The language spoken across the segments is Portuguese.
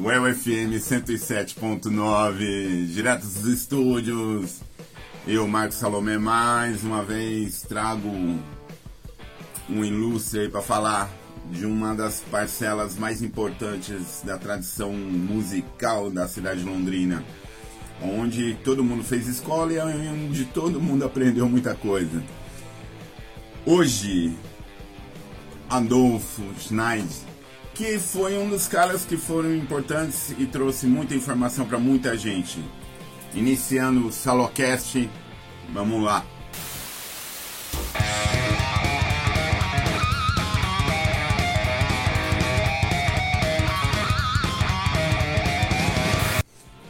UEL FM 107.9, direto dos estúdios. Eu, Marcos Salomé, mais uma vez trago um ilustre para falar de uma das parcelas mais importantes da tradição musical da cidade de Londrina, onde todo mundo fez escola e onde todo mundo aprendeu muita coisa. Hoje, Adolfo Schneid, que foi um dos caras que foram importantes e trouxe muita informação para muita gente. Iniciando o Salocast, vamos lá.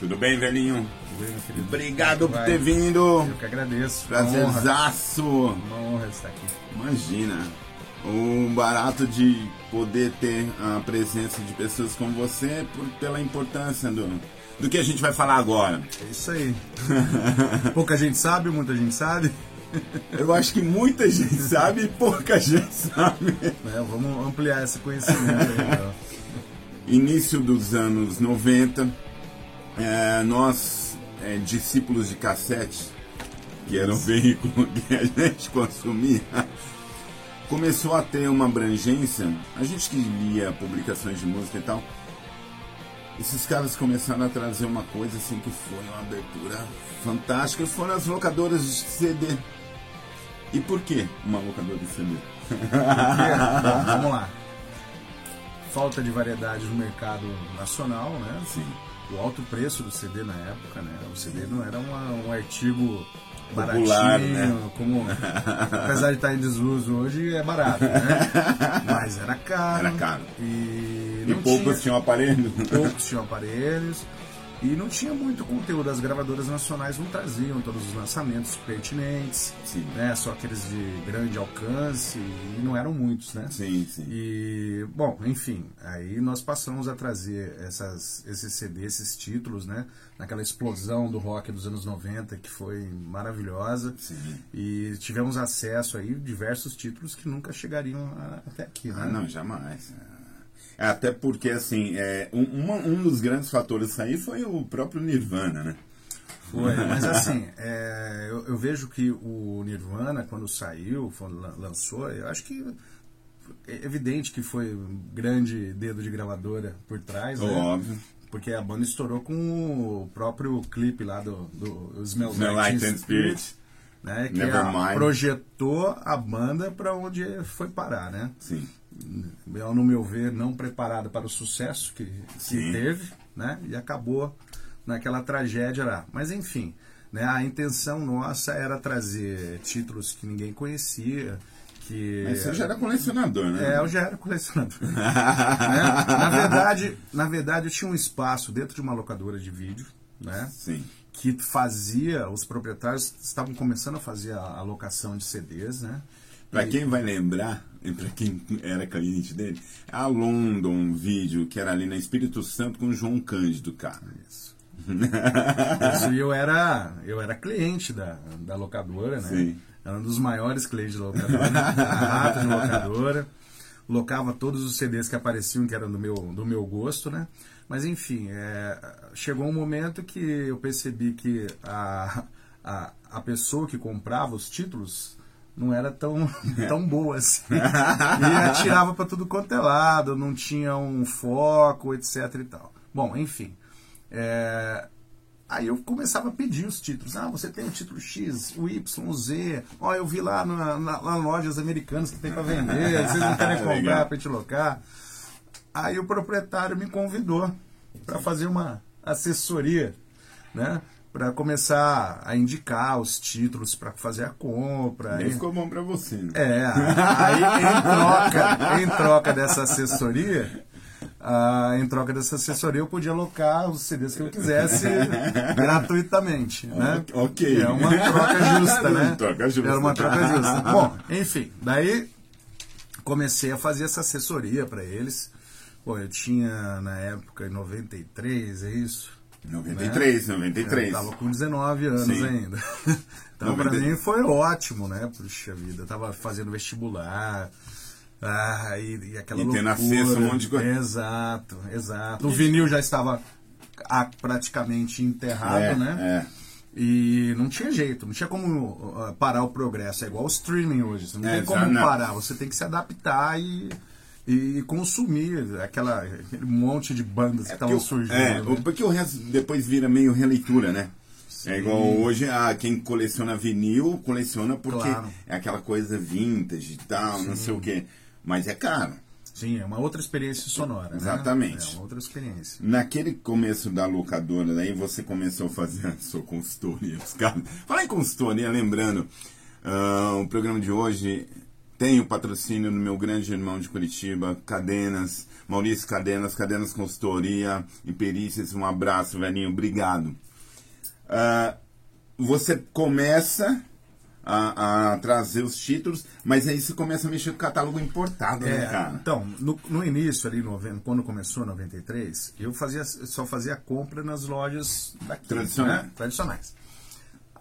Tudo bem, velhinho? Bem? Obrigado por ter vindo. Eu que agradeço. Uma honra, Prazerzaço. uma honra estar aqui. Imagina. O barato de poder ter a presença de pessoas como você por, pela importância do, do que a gente vai falar agora. É isso aí. Pouca gente sabe, muita gente sabe. Eu acho que muita gente sabe e pouca gente sabe. né? Vamos ampliar esse conhecimento aí. ó. Início dos anos 90, é, nós, é, discípulos de cassete, que era o veículo que a gente consumia, começou a ter uma abrangência. A gente que lia publicações de música e tal, esses caras começaram a trazer uma coisa assim que foi uma abertura fantástica. Foram as locadoras de CD. E por que uma locadora de CD? Bom, vamos lá. Falta de variedade no mercado nacional, né? Sim. O alto preço do CD na época, né? O CD não era uma- um artigo Popular, baratinho, né? como apesar de estar em desuso hoje é barato, né? Mas era caro. Era caro. E, E poucos tinha, tinham aparelho. poucos tinham aparelhos e não tinha muito conteúdo. As gravadoras nacionais não traziam todos os lançamentos pertinentes, Sim. né? Só aqueles de grande alcance e não eram muitos, né? Sim, sim. E, bom, enfim, aí nós passamos a trazer essas, esses CDs, esses títulos, né? Naquela explosão do rock dos anos 90, que foi maravilhosa. Sim. E tivemos acesso aí a diversos títulos que nunca chegariam a- até aqui, né? Ah, não, jamais. É, Até porque, assim, é, um, uma- um dos grandes fatores aí foi o próprio Nirvana, né? Foi, mas assim, é, eu, eu vejo que o Nirvana, quando saiu, quando lan- lançou, eu acho que é evidente que foi um grande dedo de gravadora por trás, né? Óbvio. Porque a banda estourou com o próprio clipe lá do, do Smell Like Like Teen Teen Spirit. né? Que a- projetou a banda para onde foi parar, né? Sim. Eu, no meu ver, não preparado para o sucesso que, que teve, né? E acabou naquela tragédia lá. Mas enfim, né? A intenção nossa era trazer títulos que ninguém conhecia, que Mas você já era colecionador, né? é, eu já era colecionador. né? Na verdade, na verdade, eu tinha um espaço dentro de uma locadora de vídeo, né? Sim. Que fazia, os proprietários estavam começando a fazer a a alocação de CDs, né? Pra quem vai lembrar, e pra quem era cliente dele, a London Video, que era ali na Espírito Santo com o João Cândido, cara. Isso. Isso, e eu era, eu era cliente da, da locadora, né? Sim. Era um dos maiores clientes da locadora, era rato de locadora. Locava todos os CDs que apareciam, que eram do meu, do meu gosto, né? Mas enfim, é, chegou um momento que eu percebi que a, a, a pessoa que comprava os títulos não era tão, tão boa assim. E atirava para tudo quanto é lado, não tinha um foco, etc e tal. Bom, enfim. É, Aí eu começava a pedir os títulos. Ah, você tem o título X, o Y, o Z. Ó, eu vi lá na, na, lá lojas americanas que tem para vender. Vocês não querem comprar para te locar. Aí o proprietário me convidou para fazer uma assessoria, né? Para começar a indicar os títulos para fazer a compra. Nem Aí- ficou bom pra você, né? é, aí em troca, em troca dessa assessoria, ah, em troca dessa assessoria eu podia alocar os CDs que eu quisesse gratuitamente, né? Ok. É uma troca justa, né? Troca justa. Era uma troca justa. Bom, enfim, daí comecei a fazer essa assessoria para eles. Pô, eu tinha na época em 93, é isso? 93, Eu 93. tava com 19 anos Sim. ainda. Então, 90. mim foi ótimo, né? Puxa vida, eu tava fazendo vestibular. Ah, e, e aquela E ter loucura. na cesta um monte de coisa. Exato, exato. O vinil já estava ah, praticamente enterrado, É, né? é. E não tinha jeito, não tinha como ah, parar o progresso. É igual o streaming hoje. Você não É, tem como não. parar, você tem que se adaptar e, e consumir aquela, aquele monte de bandas que É estavam porque, o- surgindo. é, né? porque o resto depois vira meio releitura, né? É igual hoje, a, quem coleciona vinil, coleciona porque Claro. é aquela coisa vintage e tal, não sei o quê. Mas é caro. Sim, é uma outra experiência sonora. né? Exatamente. É uma outra experiência. Naquele começo da locadora, daí você começou a fazer a sua consultoria. Os caras... Falar em consultoria, lembrando, ah, o programa de hoje tem o patrocínio do meu grande irmão de Curitiba, Cadenas, Maurício Cadenas, Cadenas Consultoria e Perícias. Um abraço, velhinho, obrigado. Ah, você começa a, a trazer os títulos, mas aí você começa a mexer com o catálogo importado, né, É, cara? então, no, no início ali, noven- quando começou em 93, eu fazia, só fazia compra nas lojas daqui, Tradicionais. né? tradicionais.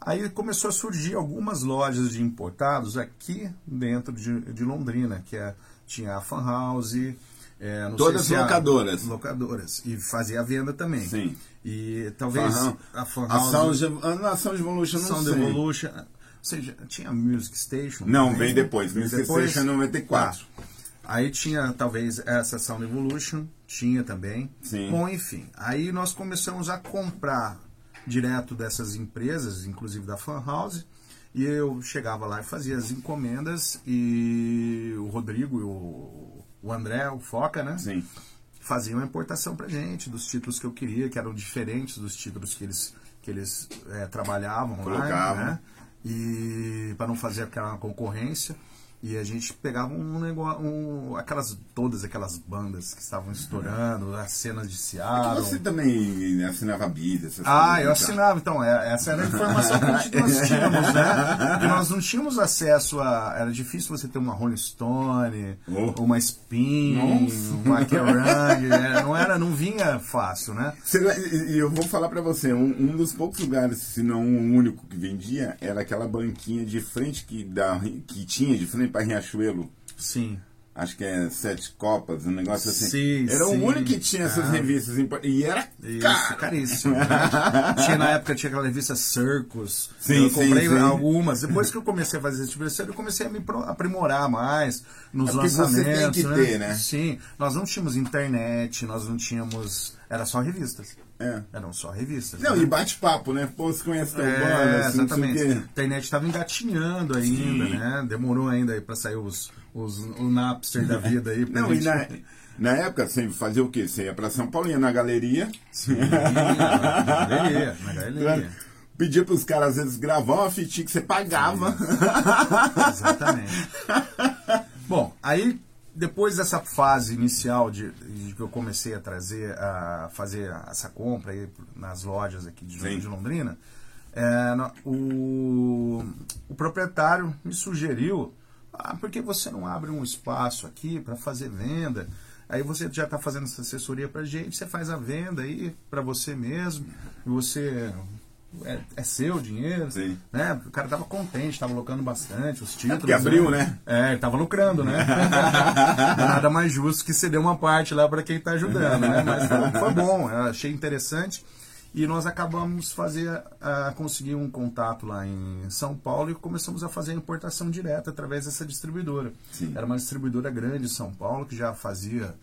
Aí começou a surgir algumas lojas de importados aqui dentro de, de Londrina, que é, tinha a Fan House, é, Todas sei se a- locadoras. locadoras. E fazia a venda também. Sim. E talvez a Fan A House... Sound, a Sound Evolution não Sound sei. Evolution. Ou seja, tinha a Music Station. Não, vem depois. Vem Music depois. Station é 94. Tá. Aí tinha talvez essa Sound Evolution, tinha também. Sim. Bom, enfim. Aí nós começamos a comprar direto dessas empresas, inclusive da Fan House. E eu chegava lá e fazia as encomendas e o Rodrigo e o, o André, o Foca, né? Sim. faziam a importação pra gente dos títulos que eu queria, que eram diferentes dos títulos que eles, que eles eh, trabalhavam Colocavam. lá, né? E para não fazer aquela concorrência. E a gente pegava um negócio, um, aquelas, todas aquelas bandas que estavam estourando, as cenas de Seattle. Você também assinava bis, essas Ah, eu tá? assinava, então, é- essa era a informação que nós tínhamos, né? Porque nós não tínhamos acesso a. Era difícil você ter uma Rolling Stone, Oh. uma Spin, Nossa. uma Kerrang, né? não era, não vinha fácil, né? E eu vou falar pra você, um, um dos poucos lugares, se não o único que vendia, era aquela banquinha de frente que, da, que tinha de frente pra Riachuelo. Sim. Acho que é Sete Copas, um negócio assim. Sim, era sim. o único que tinha essas Ah. revistas. E era Isso, caro. caríssimo. né? tinha na época tinha aquela revista Circus. Sim, eu comprei sim, algumas. Depois que eu comecei a fazer esse tipo de eu comecei a me aprimorar mais nos É porque você lançamentos. tem que né? ter, né? Sim. Nós não tínhamos internet, nós não tínhamos. Era só revistas. É. Eram só revistas. Não, né? e bate-papo, né? Pô, você conhece teu É, banda, assim, exatamente. A internet estava engatinhando ainda, Sim. né? Demorou ainda para sair os, os, o Napster da vida aí. Não, e gente... na, na época você fazia o quê? Você ia pra São Paulo, ia na galeria. Sim, na galeria, na galeria. Pedia pros caras, às vezes, gravar uma fitinha que você pagava. Exatamente. Bom, aí depois dessa fase inicial de, de que eu comecei a trazer, a fazer essa compra aí nas lojas aqui de, de Londrina, é, o, o proprietário me sugeriu, ah, por que você não abre um espaço aqui para fazer venda? Aí você já está fazendo essa assessoria para gente, você faz a venda aí para você mesmo, você é, é seu o dinheiro, Sim. né? O cara tava contente, tava colocando bastante os títulos. porque abriu, né? É, ele tava lucrando, né? Nada mais justo que ceder uma parte lá para quem tá ajudando, né? Mas foi, foi bom, eu achei interessante. E nós acabamos fazer, a conseguir um contato lá em São Paulo e começamos a fazer a importação direta através dessa distribuidora. Sim. Era uma distribuidora grande em São Paulo que já fazia,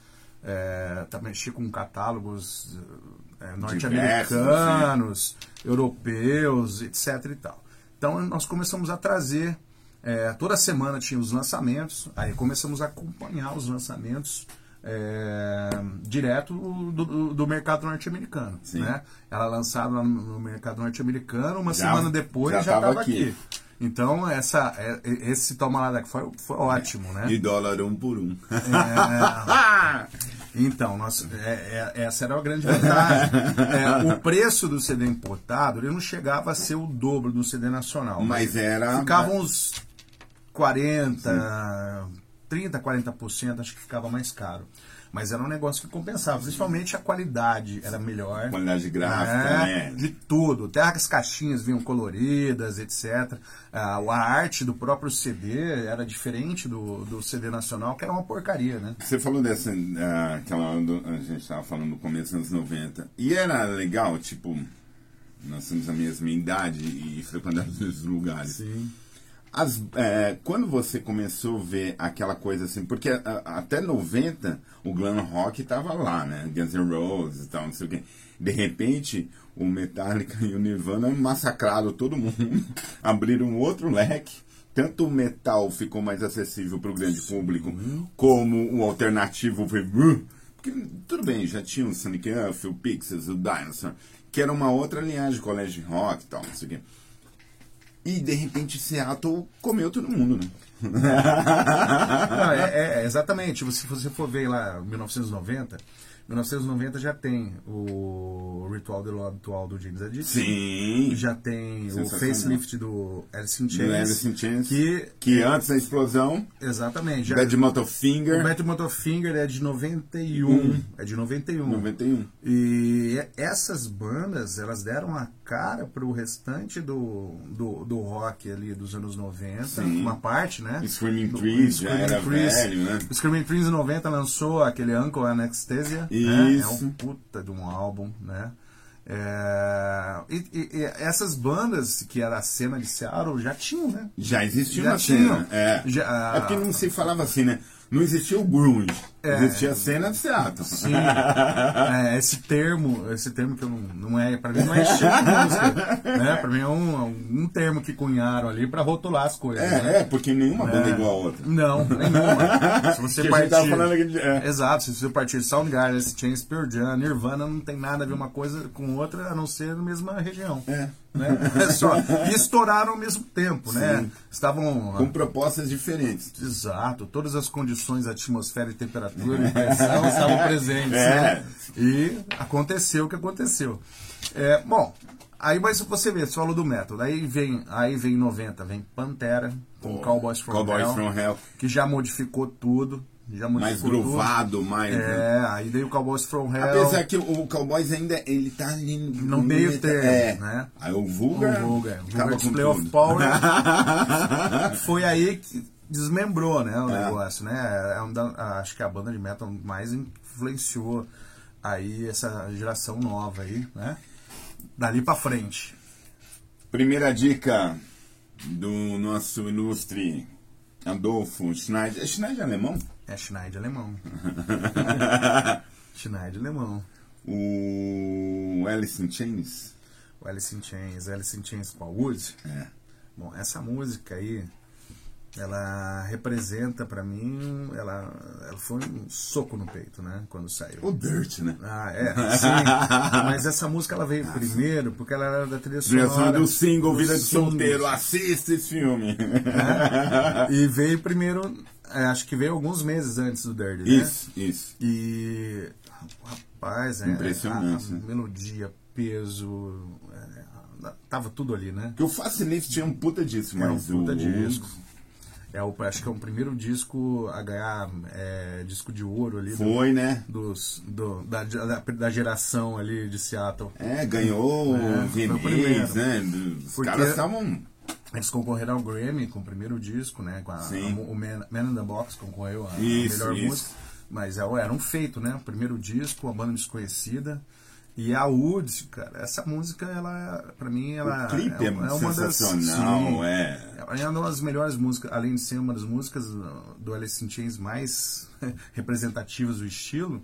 é, mexia com catálogos é, norte-americanos, europeus, etc e tal. Então nós começamos a trazer, é, toda semana tinha os lançamentos, aí começamos a acompanhar os lançamentos é, direto do, do- do mercado norte-americano. Sim. Né? Ela lançada no mercado norte-americano, uma Já- semana depois já já tava estava aqui. aqui. Então essa, é- esse toma lá daqui foi, foi ótimo, né? De dólar um por um. É, então, nós, é- é- essa era a grande vantagem. É, o preço do CD importado ele não chegava a ser o dobro do CD nacional. Mas era. Ficava uns 40, 30, 40%, acho que ficava mais caro. Mas era um negócio que compensava. Principalmente a qualidade era melhor. Qualidade gráfica, É, né? De tudo. Até as caixinhas vinham coloridas, etc. Ah, a arte do próprio CD era diferente do, do CD nacional, que era uma porcaria, né? Você falou dessa. ah, aquela hora do- a gente estava falando no começo dos anos 90. E era legal, tipo. Nós temos a mesma idade e frequentamos esses lugares. Sim. As, é, quando você começou a ver aquela coisa assim, porque a- até 90 o glam rock tava lá, né? Guns N' Roses e tal, não sei o quê. De repente, o Metallica e o Nirvana massacraram todo mundo, abriram outro leque. Tanto o metal ficou mais acessível para o grande público, como o alternativo foi. Porque, tudo bem, já tinha o Sonic Youth, o Pixies, o Dinosaur, que era uma outra linhagem de colégio de rock e tal, não sei o quê. E de repente Seattle comeu todo mundo, né? Não, é, é, exatamente. Se você for ver lá 1990, 1990 já tem o Ritual de Love Atual do James Addiction. Sim. Já tem o facelift do Alice in Do Chains. Alice in Chains. Que, Que antes da explosão, exatamente. Já, Bad Motor Finger, o Bad Motorfinger é de 91. É de 91. 91. E essas bandas, elas deram a cara pro restante do, do, do rock ali dos anos 90, Sim. uma parte, né? Screaming Do- Trees já Screaming era Trees. velho, né? Screaming Trees em 90 lançou aquele Uncle Anesthesia. Né? É Isso. um puta de um álbum, né? É, e, e- e essas bandas que era a cena de Seattle já tinham, né? Já existia Já uma tinham. cena. É. Já- é porque não se falava assim, né? Não existia o grunge. É. Existia a cena de Seattle. Sim. É, esse termo, esse termo que eu não, não é, para mim não é estilo de música, né? Para mim é um, um termo que cunharam ali para rotular as coisas. né? É, é, porque nenhuma banda é igual a outra. Não, nenhuma. Se você Que partir, falando de- é. exato, se você partir de Soundgarden, Chains, Pearl Jam, Nirvana, não tem nada a ver uma coisa com outra, a não ser na mesma região. É. Né? É só. E estouraram ao mesmo tempo, né? Sim. Estavam Com propostas diferentes. Exato, todas as condições, atmosfera e temperatura e pressão estavam presentes. É. Né? E aconteceu o que aconteceu. É, bom, aí mas você vê, você falou do método, aí vem, aí vem em 90, vem Pantera, com Cowboys from Cowboys Hell, from Hell. que já modificou tudo. Já Mais grovado, mais. É, aí veio o Cowboys from Hell. Apesar que o Cowboys ainda ele tá ali No meio termo, é. né? Aí o Vulgar, o Vulgar, o Vulgar Display of. Power foi aí que desmembrou, né, o É. negócio, né? É um da- acho que a banda de metal mais influenciou aí essa geração nova aí, né? Dali pra frente. Primeira dica do nosso ilustre Adolfo Schneider. É Schneider alemão? É Schneider alemão. Schneider alemão. O Alice in Chains. O Alice in Chains, Alice in Chains com a Wood. É. Bom, essa música aí, ela representa pra mim, ela, ela foi um soco no peito, né? Quando saiu. O Dirt, né? Ah, é, sim. Mas essa música ela veio primeiro porque ela era da trilha sonora. Do single Vida de Solteiro. Assista esse filme. E veio primeiro, é, acho que veio alguns meses antes do Dirty, né? Isso, isso. E, rapaz, é, Impressionante, a, né? melodia, peso, é, tava tudo ali, né? Porque o Facilift tinha um puta disso, É um mas puta o... disco. É o, acho que é o primeiro disco a ganhar é, disco de ouro ali. do- Foi, né? dos, do, da, da, da geração ali de Seattle. É, ganhou É, o VMAs, né? Os Porque- caras estavam... Eles concorreram ao Grammy com o primeiro disco, né? Com a, a- o Man, Man in the Box concorreu a, a Isso, melhor isso. música. Mas é, era um feito, né? O primeiro disco, a banda desconhecida. E a Wood, cara, essa música, ela, pra mim, ela o clipe é, uma das- sensacional, sim. é. É uma das melhores músicas, além de ser uma das músicas do Alice in Chains mais representativas do estilo,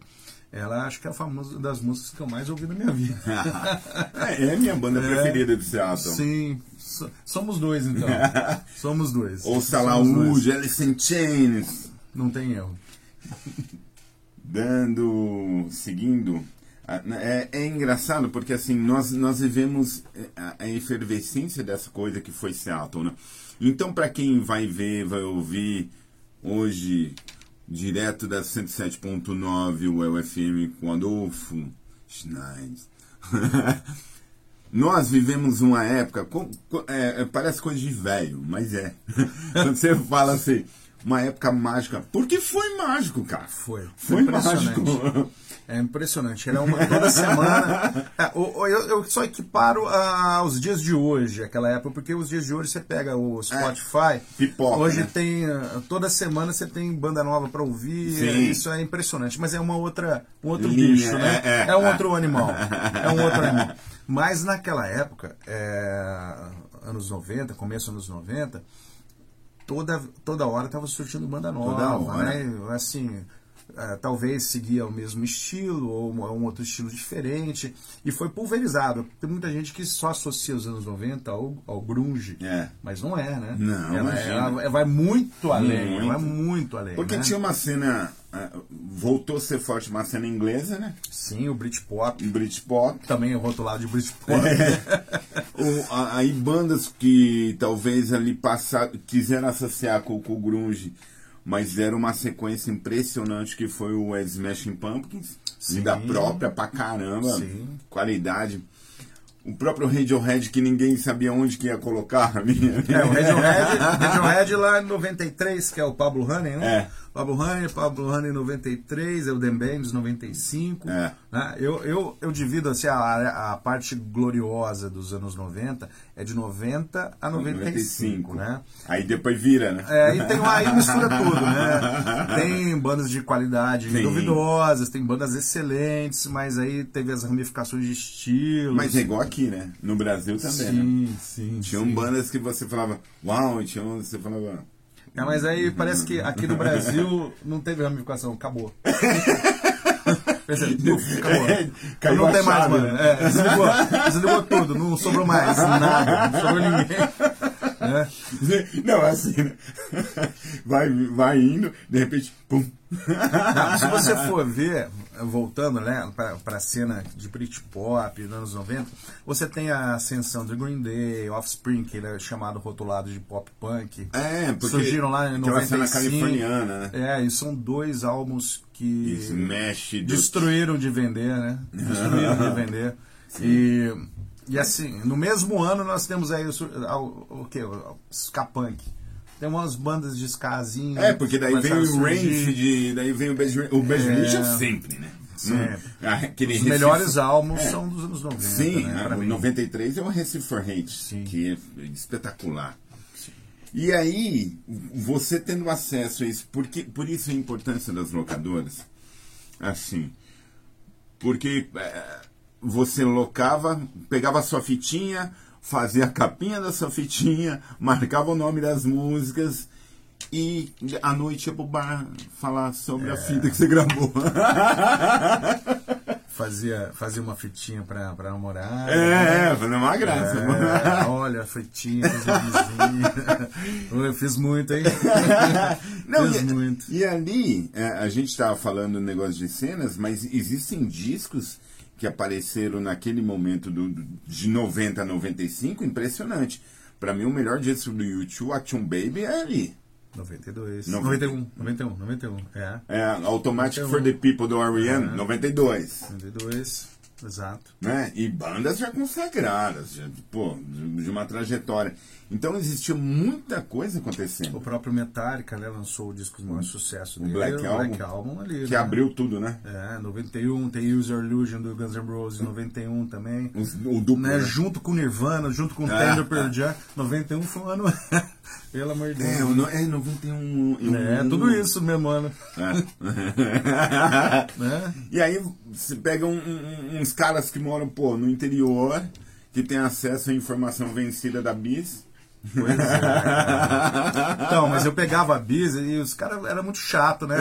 ela acho que é a famosa das músicas que eu mais ouvi na minha vida. é, é a minha banda preferida de Seattle. Sim, so- somos dois então. somos dois. Dois. Wood, Alice in Chains. Não tem erro. dando, seguindo. a- É, é engraçado porque assim nós nós vivemos é, a, a efervescência dessa coisa que foi Seattle, né? Então para quem vai ver, vai ouvir hoje direto da 107.9 o UFM com Adolfo Schneider. Nós vivemos uma época, é, é, parece coisa de velho, mas é. Quando você fala assim, uma época mágica. Porque foi mágico, cara. Foi. Foi impressionante. mágico. É impressionante. Era uma toda semana. É, eu, eu só equiparo ah, aos dias de hoje, aquela época, porque os dias de hoje você pega o Spotify. pipoca, Hoje né? tem. ah, Toda semana você tem banda nova pra ouvir. Sim. Isso é impressionante. Mas é uma outra, um outro Linha, bicho, né? é, é. um outro animal. É um outro animal. Mas naquela época, é, anos 90, começo anos 90, toda, toda hora estava surgindo banda nova, Toda hora. né? Assim, é, talvez seguia o mesmo estilo ou um, um outro estilo diferente e foi pulverizado. Tem muita gente que só associa os anos 90 ao, ao grunge, É. mas não é, né? Não, ela, imagina. ela vai muito além, Muito. vai muito além. Porque né? tinha uma cena. eh, Voltou a ser forte uma cena inglesa, né? Sim, o Britpop, Britpop. também é rotulado de Britpop. O- a- aí bandas que talvez ali passar, quiseram associar com, com o grunge, mas deram uma sequência impressionante que foi o Smashing Pumpkins, Sim. vida própria pra caramba, Sim. qualidade. O próprio Radiohead que ninguém sabia onde que ia colocar. a minha- É, o Radiohead, Radiohead lá em 93, que é o Pablo Honey, né? É. Pablo Honey, Pablo Honey em 93, é o The Bands 95. É. Né? Eu, eu, eu divido assim, a, a parte gloriosa dos anos 90 é de 90 a 95, né? Aí depois vira, né? É, e tem aí mistura tudo, né? Tem bandas de qualidade Sim. duvidosas, tem bandas excelentes, mas aí teve as ramificações de estilos. Mas é igual aqui, né? No Brasil também, né? Sim, sim. Tinham sim. bandas que você falava, uau, e tinha que você falava. É, mas aí parece que aqui no Brasil não teve ramificação, acabou. Uf, acabou. Caiu não tem mais, mano. né? É, desligou, desligou tudo, não sobrou mais nada, não sobrou ninguém. É. Não, assim, né? vai, vai indo, de repente, pum. Não, se você for ver, voltando né, para a cena de Britpop dos anos 90, você tem a ascensão do Green Day, Offspring, que ele é chamado rotulado de pop punk. É, porque Surgiram lá em aquela cena 95. californiana, né? É, e são dois álbuns que do- destruíram de vender, né? Destruíram de vender. E, e assim, no mesmo ano nós temos aí o, o, o que? O ska punk. Tem umas bandas de skazinho. É, porque daí vem a o. Rancid, daí vem o Bad O Bad É. Religion sempre, né? Hum. Aquele Os Recife- melhores álbuns É. são dos anos 90. Sim, né, o mim. 93 é o Recife for Hate, Sim. que é espetacular. E aí, você tendo acesso a isso, porque, por isso a importância das locadoras, assim, porque é, você locava, pegava a sua fitinha, fazia a capinha da sua fitinha, marcava o nome das músicas e à noite ia pro bar falar sobre É. a fita que você gravou. Fazia, fazia uma fitinha pra, pra namorar. É, é, fazendo uma graça. É, olha, a fitinha, fiz um vizinho. Eu fiz muito, hein? Não, fiz e, muito. e ali, é, a gente estava falando do negócio de cenas, mas existem discos que apareceram naquele momento do, de 90 a 95, impressionante. Pra mim, o melhor disco do YouTube, Action Baby, é ali. 92. Noventa- 91, 91, 91. É. É Automatic 91. for the People do R.E.M., É. 92. 92, exato. né? E bandas já consagradas, já, pô, de uma trajetória. Então existia muita coisa acontecendo. O próprio Metallica né, lançou o disco de maior sucesso O dele. Black o Album, Black Album ali. Que né? abriu tudo, né? É, 91, tem User Illusion do Guns N' Roses, 91 também. Os- o duplo, né, né? Junto com Nirvana, junto com Ah, Tender Pearl Jam, 91 foi um ano. Pelo amor de Deus. É, no- é 91. um- É, um- tudo isso mesmo, mano. É. Né? e aí você pega um- um- uns caras que moram, pô, no interior, que tem acesso à informação vencida da BIS. Pois é. Então, mas eu pegava a Biz e os caras eram muito chato, né?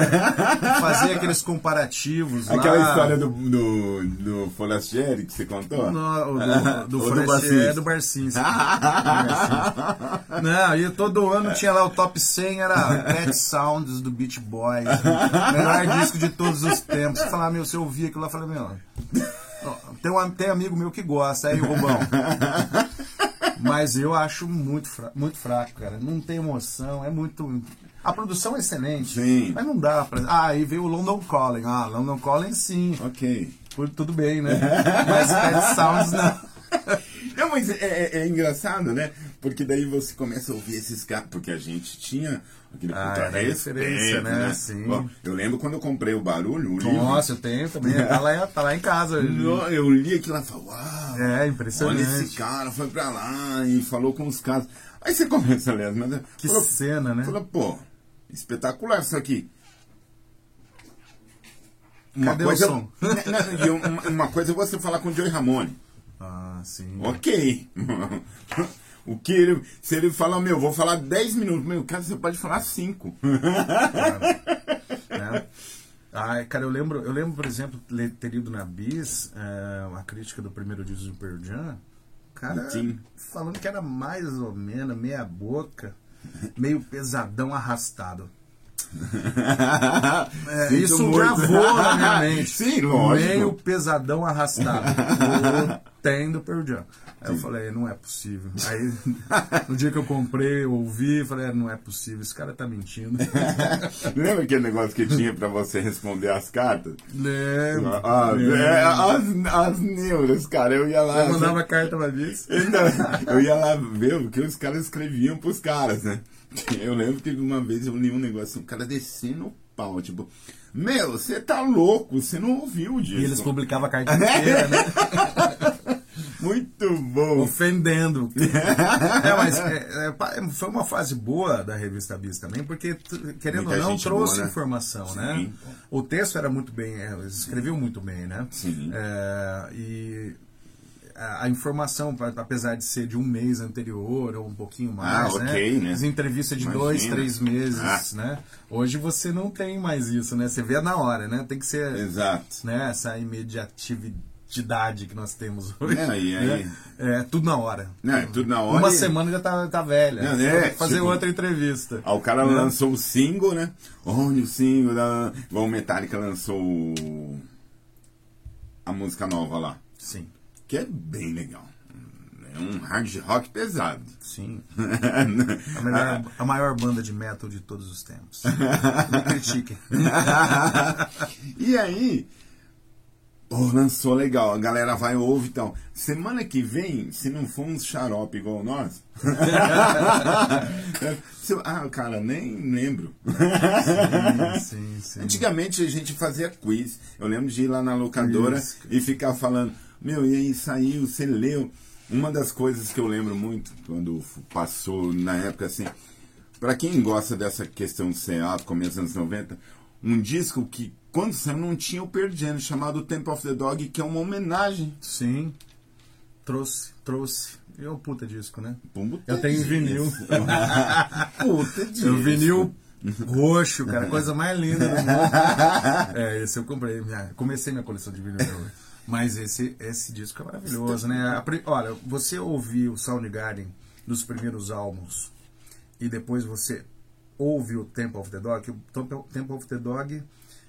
Fazia aqueles comparativos Aquela lá. história do, do, do Forastieri que você contou? No, do, do, Ou do Barcinski. do Barcinski. Não, e todo ano tinha lá o top 100, era Pet Sounds do Beach Boys. Melhor disco de todos os tempos. Você falava, meu, você ouvia aquilo lá, eu falei, meu, tem, um, tem amigo meu que gosta, aí o Rubão. Mas eu acho muito, fra muito fraco, cara. Não tem emoção, é muito. A produção é excelente, Sim. mas não dá pra. Ah, aí veio o London Calling. Ah, London Calling sim. Ok. Tudo bem, né? Mas Pet Sounds não. Não, mas é, é- é engraçado, né? Porque daí você começa a ouvir esses caras, porque a gente tinha aquele Ah, puta respeito, referência, né? Sim. Ó, eu lembro quando eu comprei o barulho, o livro. Nossa, eu tenho também. Tá lá, tá lá em casa. No- Eu li aquilo lá e falei, uau! É, Olha impressionante. esse cara, foi pra lá e falou com os caras. Aí você começa a ler as mas Que falou, cena, né? falou, pô, espetacular isso aqui. Uma Cadê o coisa, som? Não, não, e uma, uma coisa é você falar com o Joey Ramone. Ah, sim. Ok. O que ele. Se ele falar, meu, vou falar 10 minutos, meu, cara, você pode falar 5. né? Ah, cara, eu lembro, eu lembro, por exemplo, ter ido na Bis, é, uma crítica do primeiro disco do Pearl Jam, cara, Sim. falando que era mais ou menos meia boca, meio pesadão arrastado. É, isso muito. gravou na minha mente. Sim, lógico. Meio pesadão arrastado. O tem do Pearl Jam. Aí eu falei, não é possível. Aí, no dia que eu comprei, eu ouvi, falei, "É, não é possível, esse cara tá mentindo. Lembra aquele negócio que tinha pra você responder as cartas? Lembro. Ah, lembro. é, as, as neuras, cara. Eu ia lá. Eu mandava carta pra Bis. Não, eu ia lá ver o que os caras escreviam pros caras, né? Eu lembro que uma vez eu li um negócio, um cara descendo o pau, tipo, meu, você tá louco, você não ouviu disso. E eles publicavam a carta inteira, né? Muito bom. Ofendendo. é, mas é, é, foi uma fase boa da revista Bis também, porque, querendo Muita ou não, trouxe boa, né? informação, Sim. né? O texto era muito bem, é, escreviam muito bem, né? Sim. É, e a, informação, apesar de ser de um mês anterior ou um pouquinho mais, Ah, ok, né? As entrevistas de Imagina. dois, três meses, Ah. né? Hoje você não tem mais isso, né? Você vê na hora, né? Tem que ser Exato. né, essa imediatividade que nós temos hoje. É, e aí? né? É, tudo na hora. Não, é tudo na hora. Uma e- semana já tá, tá velha. Não, é, que fazer tipo- outra entrevista. Ah, o cara Né? lançou o single, né? Olha o single da. Igual o Metallica lançou a música nova lá. Sim, Que é bem legal. É um hard rock pesado. sim. A, melhor- a maior banda de metal de todos os tempos. Não critiquem. e aí, pô, lançou legal, a galera vai ouvir então. Semana que vem, se não for uns xarope igual nós. ah, cara, nem lembro. Sim, sim, sim. Antigamente a gente fazia quiz. Eu lembro de ir lá na locadora Isso. e ficar falando, meu, e aí saiu, você leu. Uma das coisas que eu lembro muito, quando passou na época assim, pra quem gosta dessa questão de CA, começo dos anos 90, um disco que quando saiu não tinha o Pearl Jam, chamado Temple of the Dog, que é uma homenagem. Sim. Trouxe, trouxe. E é um puta disco, né? Pumbo Eu tenho disco. vinil. Puta disco. Eu vinil roxo, cara, coisa mais linda do mundo. É, esse eu comprei. Minha, comecei minha coleção de vinil. Mas esse, esse disco é maravilhoso, né? Olha, você ouvir o Soundgarden dos primeiros álbuns e depois você ouve o Temple of the Dog, o Temple of the Dog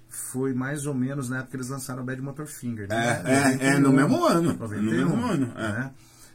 foi mais ou menos na época que eles lançaram o Bad Motor Finger. Né? É, é, é, no mesmo ano. 91, No mesmo ano, é. né?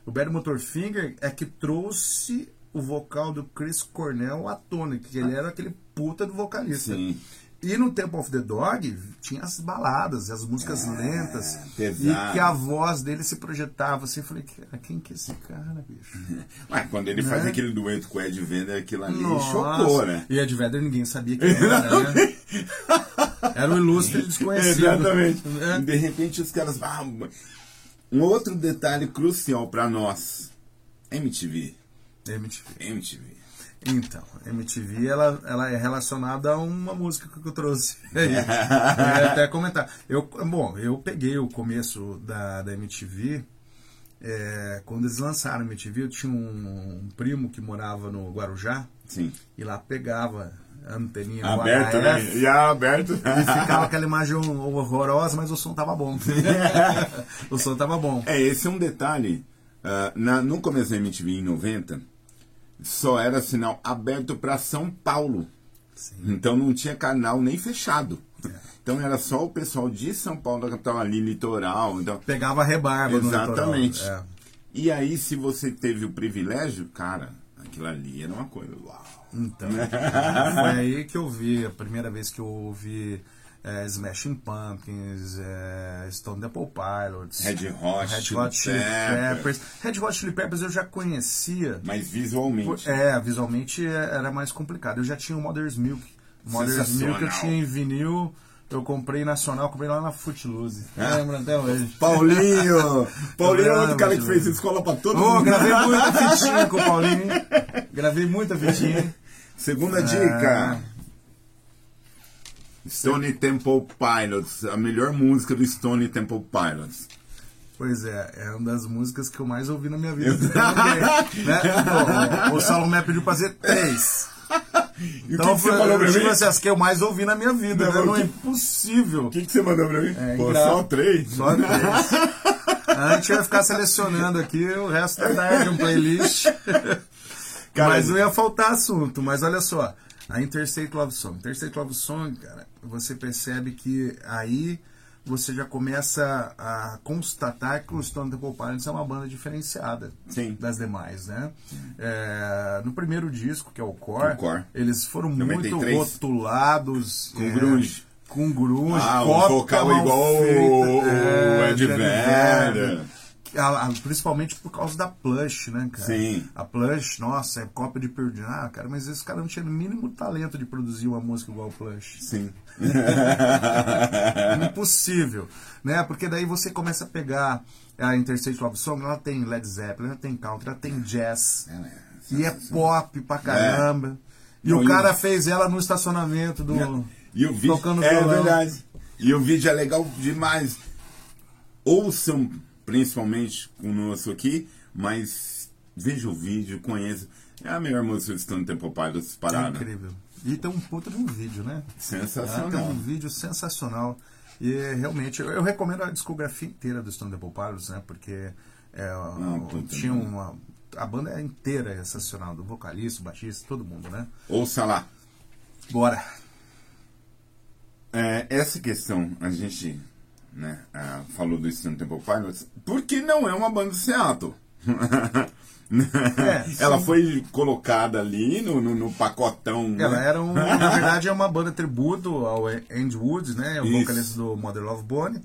O Bad Motor Finger é que trouxe o vocal do Chris Cornell à tona, que ele era aquele puta do vocalista. Sim. E no Temple of the Dog tinha as baladas, as músicas lentas. pesado. E que a voz dele se projetava assim. Eu falei, "Cara, quem que é esse cara, bicho? Mas quando ele faz Né? aquele dueto com o Ed Vedder, aquilo ali Nossa. chocou, né? E Ed Vedder ninguém sabia quem era, né? Era um ilustre desconhecido. Exatamente. É. De repente os caras. Ah, um outro detalhe crucial pra nós: MTV. MTV. MTV. Então, MTV ela, ela é relacionada a uma música que eu trouxe. Aí, eu ia até comentar. Eu, bom, eu peguei o começo da, da MTV. é, quando eles lançaram a MTV, eu tinha um, um primo que morava no Guarujá Sim. e lá pegava a anteninha HF, né? Já aberto. E ficava aquela imagem horrorosa, mas o som tava bom. o som tava bom. É, esse é um detalhe. Ah, na, no começo da MTV, em 90, só era sinal aberto para São Paulo. Então não tinha canal nem fechado. Então era só o pessoal de São Paulo, da capital ali, litoral. Então, Pegava rebarba no Exatamente. É. E aí, se você teve o privilégio, cara, aquilo ali era uma coisa. Uau! Então, foi aí que eu vi, a primeira vez que eu ouvi é, Smashing Pumpkins, é, Stone Temple Pilots, Red Hot, Red Hot Chili Peppers. Red Hot Chili Peppers eu já conhecia. Mas visualmente. É, visualmente era mais complicado. Eu já tinha o Mother's Milk. Mother's Milk eu tinha em vinil. Eu comprei nacional, comprei lá na Footloose. Ah. Lembra até hoje. Paulinho! Paulinho é outro cara que fez escola pra todo oh, mundo. Gravei muita fitinha com o Paulinho. Gravei muita fitinha. Segunda dica. Stone Temple Pilots, a melhor música do Stone Temple Pilots. Pois é, é uma das músicas que eu mais ouvi na minha vida. né? Bom, o Salomé pediu pra fazer três. Então, o que, que você falou pra tipo mim? assim, as que eu mais ouvi na minha vida. Não, né? Não é impossível. O que, que você mandou pra mim? É, Pô, só três? Só três. A gente vai ficar selecionando aqui o resto da tarde, um playlist. Cara, mas não ia faltar assunto. Mas olha só, a Interstate Love Song. Interstate Love Song, cara, você percebe que aí você já começa a constatar que o Stone Temple Pilots é uma banda diferenciada Sim. das demais, né? É, no primeiro disco, que é o Core, O Core. eles foram muito 93. rotulados Com é, grunge. com grunge, Ah, vocal igual feita, o- é, Ed de Vedder. A- a- principalmente por causa da Plush, né, cara? Sim. A Plush, nossa, é cópia de Pearl Jam. Ah, cara, mas esse cara não tinha o mínimo talento de produzir uma música igual Plush. Sim. Impossível, né? Porque daí você começa a pegar a Interstate Love Song, ela tem Led Zeppelin, ela tem country, ela tem jazz. E é pop pra caramba. E Não, o e cara fez ela no estacionamento do... E o vídeo Tocando é violão. verdade. E o vídeo é legal demais. Ouçam principalmente conosco aqui, mas veja o vídeo, conheça. É a melhor música do Stone Temple Pilots É parada. incrível. E tem um puta de um vídeo, né? Ah, tem Sensacional. um vídeo sensacional. E realmente, eu, eu recomendo a discografia inteira do Stone Temple Pilots, né? Porque é, o- puta tinha uma. A banda inteira é sensacional, do vocalista, baixista, todo mundo, né? Ouça lá. Bora! É, essa questão, a gente né, ah, falou do Stone Temple Pilots, porque não é uma banda de Seattle. É, Ela sim. foi colocada ali no, no, no pacotão. né? Ela era um, na verdade é uma banda tributo ao Andy Woods, né? O Isso. vocalista do Mother Love Bone,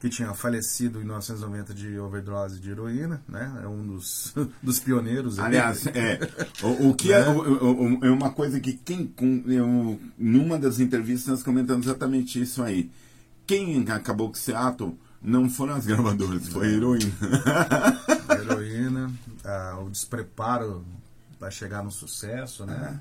que tinha falecido em 1990 de overdose de heroína, né? É um dos, dos pioneiros. Aliás, é. O, o que é, o- o- o- é uma coisa que quem. com- Eu, numa das entrevistas nós comentamos exatamente isso aí. Quem acabou com Seattle não foram as gravadoras, foi a heroína. a heroína, o despreparo para chegar no sucesso, né?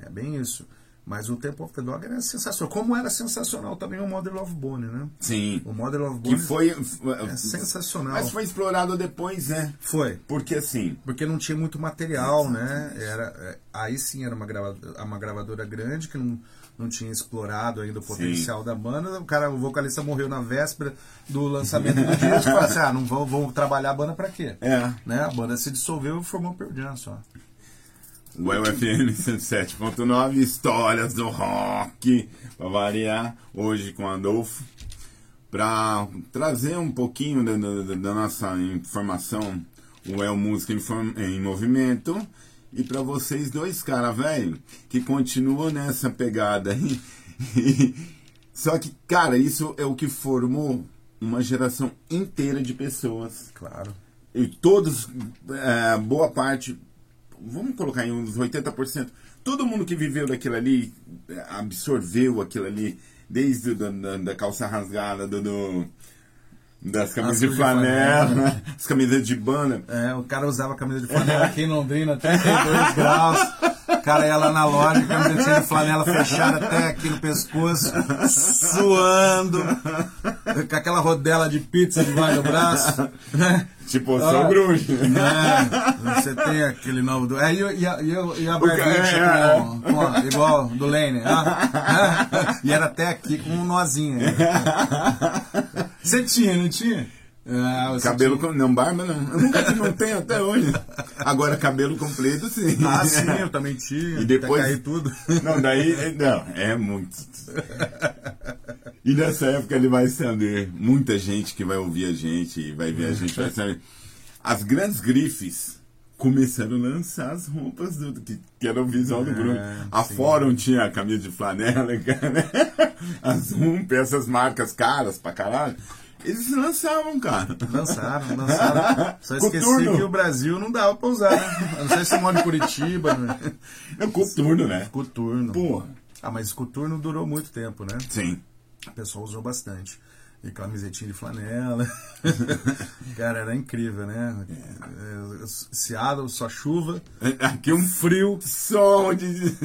É bem isso. Mas o Temple of the Dog era sensacional. Como era sensacional também o Mother Love Bone, né? Sim. O Mother Love Que Bone foi. é sensacional. Mas foi explorado depois, né? Foi. Porque assim. Porque não tinha muito material, né? Era, é, aí sim era uma gravadora, uma gravadora grande que não, não tinha explorado ainda o potencial da banda. O cara, o vocalista morreu na véspera do lançamento do disco. Falou assim: ah, não vou, vou trabalhar a banda pra quê? É. Né? A banda se dissolveu e formou Pearl Jam só. O UFM 107.9, histórias do rock, para variar, hoje com Adolfo, para trazer um pouquinho da, da- da nossa informação, o El Música em, em Movimento, e para vocês dois caras, velho, que continuam nessa pegada aí. Só que, cara, isso é o que formou uma geração inteira de pessoas Claro. e todos, é, boa parte, vamos colocar aí uns 80%, todo mundo que viveu daquilo ali é, absorveu aquilo ali, desde o da, da- da calça rasgada, do, do- das camisas de de flanela, as camisas de banda. É, o cara usava camisa de flanela aqui em Londrina, 32 graus. Cara ia lá na loja, camiseta de flanela fechada até aqui no pescoço, suando, com aquela rodela de pizza debaixo do braço. Né? Tipo, Ah, sou grunge. É, você tem aquele novo. Do... É, e, e, a- e, e a cara- com, com- igual do Lane. ah, e era até aqui com um nozinho. Você tinha, não tinha? Ah, Cabelo com. Não, barba não. Eu nunca não tenho até hoje. Agora, cabelo comprido, sim. Ah, sim, eu também tinha. E depois- Até cair tudo. Não, daí. Não, é muito. E nessa época ele vai saber, muita gente que vai ouvir a gente, vai ver a gente, vai saber. As grandes grifes começaram a lançar as roupas do, que, que era o visual do É, grupo. A sim. Fórum tinha a camisa de flanela, né? as Rump, essas marcas caras pra caralho. Eles lançavam, cara. Lançaram, lançaram. Só esqueci Coturno. que o Brasil não dava pra usar, né? Não sei se mora em Curitiba, né? É coturno, né? Coturno. Porra. Ah, mas coturno durou muito tempo, né? Sim. O pessoal usou bastante. E camisetinha de flanela. Cara, era incrível, né? É. Seattle, só chuva, Aqui um frio. som de.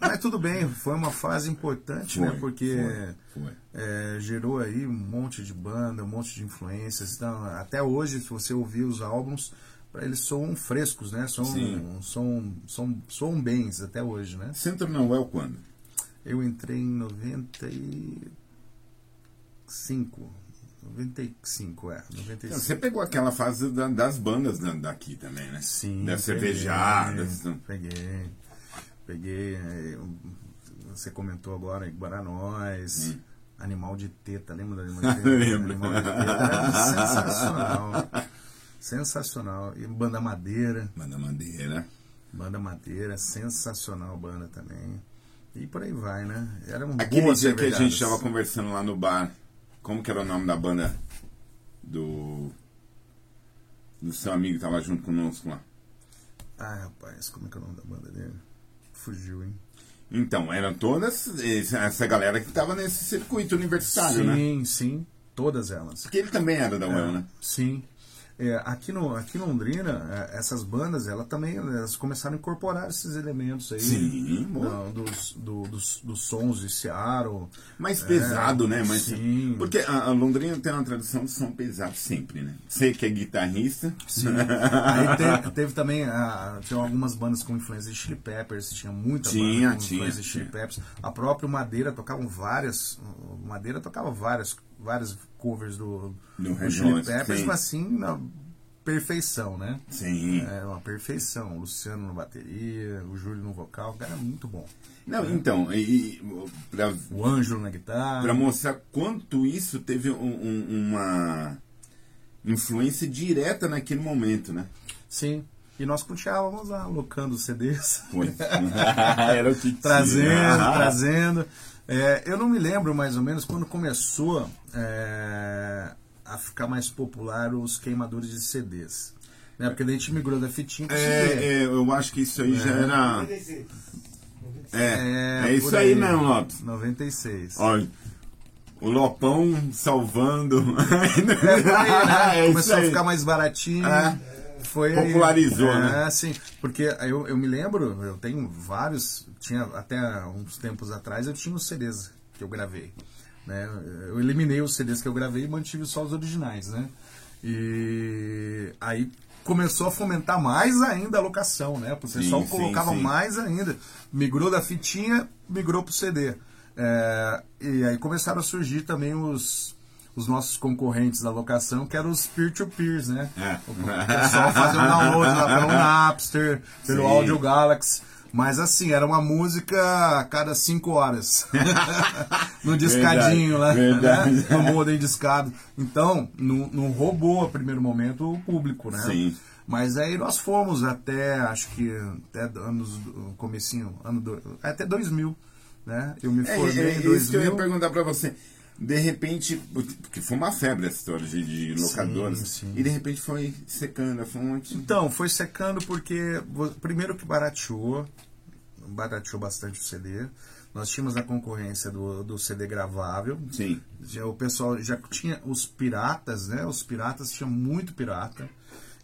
Mas tudo bem, foi uma fase importante, né? Foi, Porque foi, foi. é, gerou aí um monte de banda, um monte de influências. Então, até hoje, se você ouvir os álbuns, eles soam frescos, né? São, Sim. são, são, soam bens até hoje, né? Você entrou na UEL quando? Eu entrei em 95. 95, é. 95. Então, Você pegou aquela fase da- das bandas da- daqui também, né? Sim. Das peguei, cervejadas. Peguei. Peguei. é, eu- Você comentou agora Guaranóis. Animal de teta, lembra do animal de teta? Lembro. Animal de teta era sensacional. Sensacional. E Banda Madeira. Banda Madeira. Banda Madeira, sensacional banda também. E por aí vai, né? Era um Aquele dia que a gente estava conversando lá no bar, como que era o nome da banda do. do seu amigo que tava junto conosco lá? Ah, rapaz, como é que é o nome da banda dele? Fugiu, hein? Então, eram todas essa galera que tava nesse circuito universitário, né? sim, sim. Todas elas. Porque ele também era da UEL, né? Sim. É, aqui, no, aqui em Londrina, é, essas bandas, ela também, elas começaram a incorporar esses elementos aí. Sim, dos, do- dos, dos sons de Seattle. Mais pesado, né? Mais, É, sim. Porque a, a Londrina tem uma tradição de som pesado sempre, né? Você que é guitarrista. Sim. Aí te- teve também, a, tinha algumas bandas com influência de Chili Peppers, tinha muita Tinha, banda com tinha, influência de Chili. Peppers. A própria Madeira tocavam várias, Madeira tocava várias, várias covers do, Do Chili Peppers, sim. mas assim, na perfeição, né? Sim. É uma perfeição. O Luciano na bateria, o Júlio no vocal, o cara é muito bom. Não, então, e, pra, O Ângelo na guitarra. pra mostrar quanto isso teve um- um- uma influência direta naquele momento, né? Sim. E nós continuávamos lá, alocando os CDs. Foi. Era o que tinha. trazendo, trazendo. É, eu não me lembro mais ou menos quando começou é, a ficar mais popular os queimadores de CDs. Né? Porque daí a gente migrou da fitinha pro CD. É, é, eu acho que isso aí já era. 96. É, é, isso por aí, mesmo, Lopes. 96. Olha, o Lopão salvando. É, aí, né? É Começou a aí. ficar mais baratinho. É. Foi aí. Popularizou, é, né? sim. Porque eu, eu me lembro, eu tenho vários, tinha até uns tempos atrás, eu tinha os CDs que eu gravei. Né? Eu eliminei os CDs que eu gravei e mantive só os originais, né? E aí começou a fomentar mais ainda a locação, né? O pessoal sim, colocava sim. mais ainda. Migrou da fitinha, migrou pro CD. É, e aí começaram a surgir também os, os nossos concorrentes da locação, que eram os peer-to-peers, né? É. O pessoal fazia o download lá pelo Napster, pelo Sim. Audio Galaxy. Mas assim, era uma música a cada cinco horas. no discadinho lá. verdade. Né? No modem discado. Então, não, não roubou a primeiro momento o público, né? Sim. Mas aí nós fomos até, acho que até anos, comecinho, ano do, até 2000, né? Eu me É, formei é, em é isso que eu ia 2000. perguntar pra você. De repente, porque foi uma febre essa história de, de locadoras, sim. e de repente foi secando a fonte. Então, foi secando porque, primeiro que barateou, barateou bastante o CD. Nós tínhamos a concorrência do, do CD gravável. Sim. Já, o pessoal já tinha os piratas, né? Os piratas tinham muito pirata.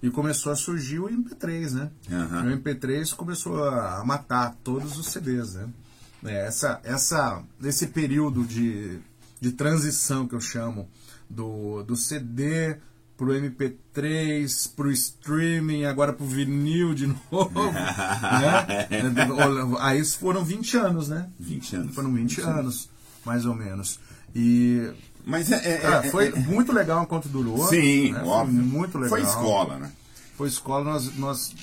E começou a surgir o MP3, né? Aham. O MP3 começou a matar todos os CDs, né? É, essa, essa, esse período de, de transição que eu chamo do, do CD pro MP3, pro streaming, agora pro vinil de novo, né? Aí foram 20 anos, né? 20 anos. Foram 20 anos, mais ou menos. E Mas é. é- cara, é- foi é- muito legal enquanto durou. Sim, né? Foi óbvio. muito legal. Foi escola, né? Foi escola, nós, nós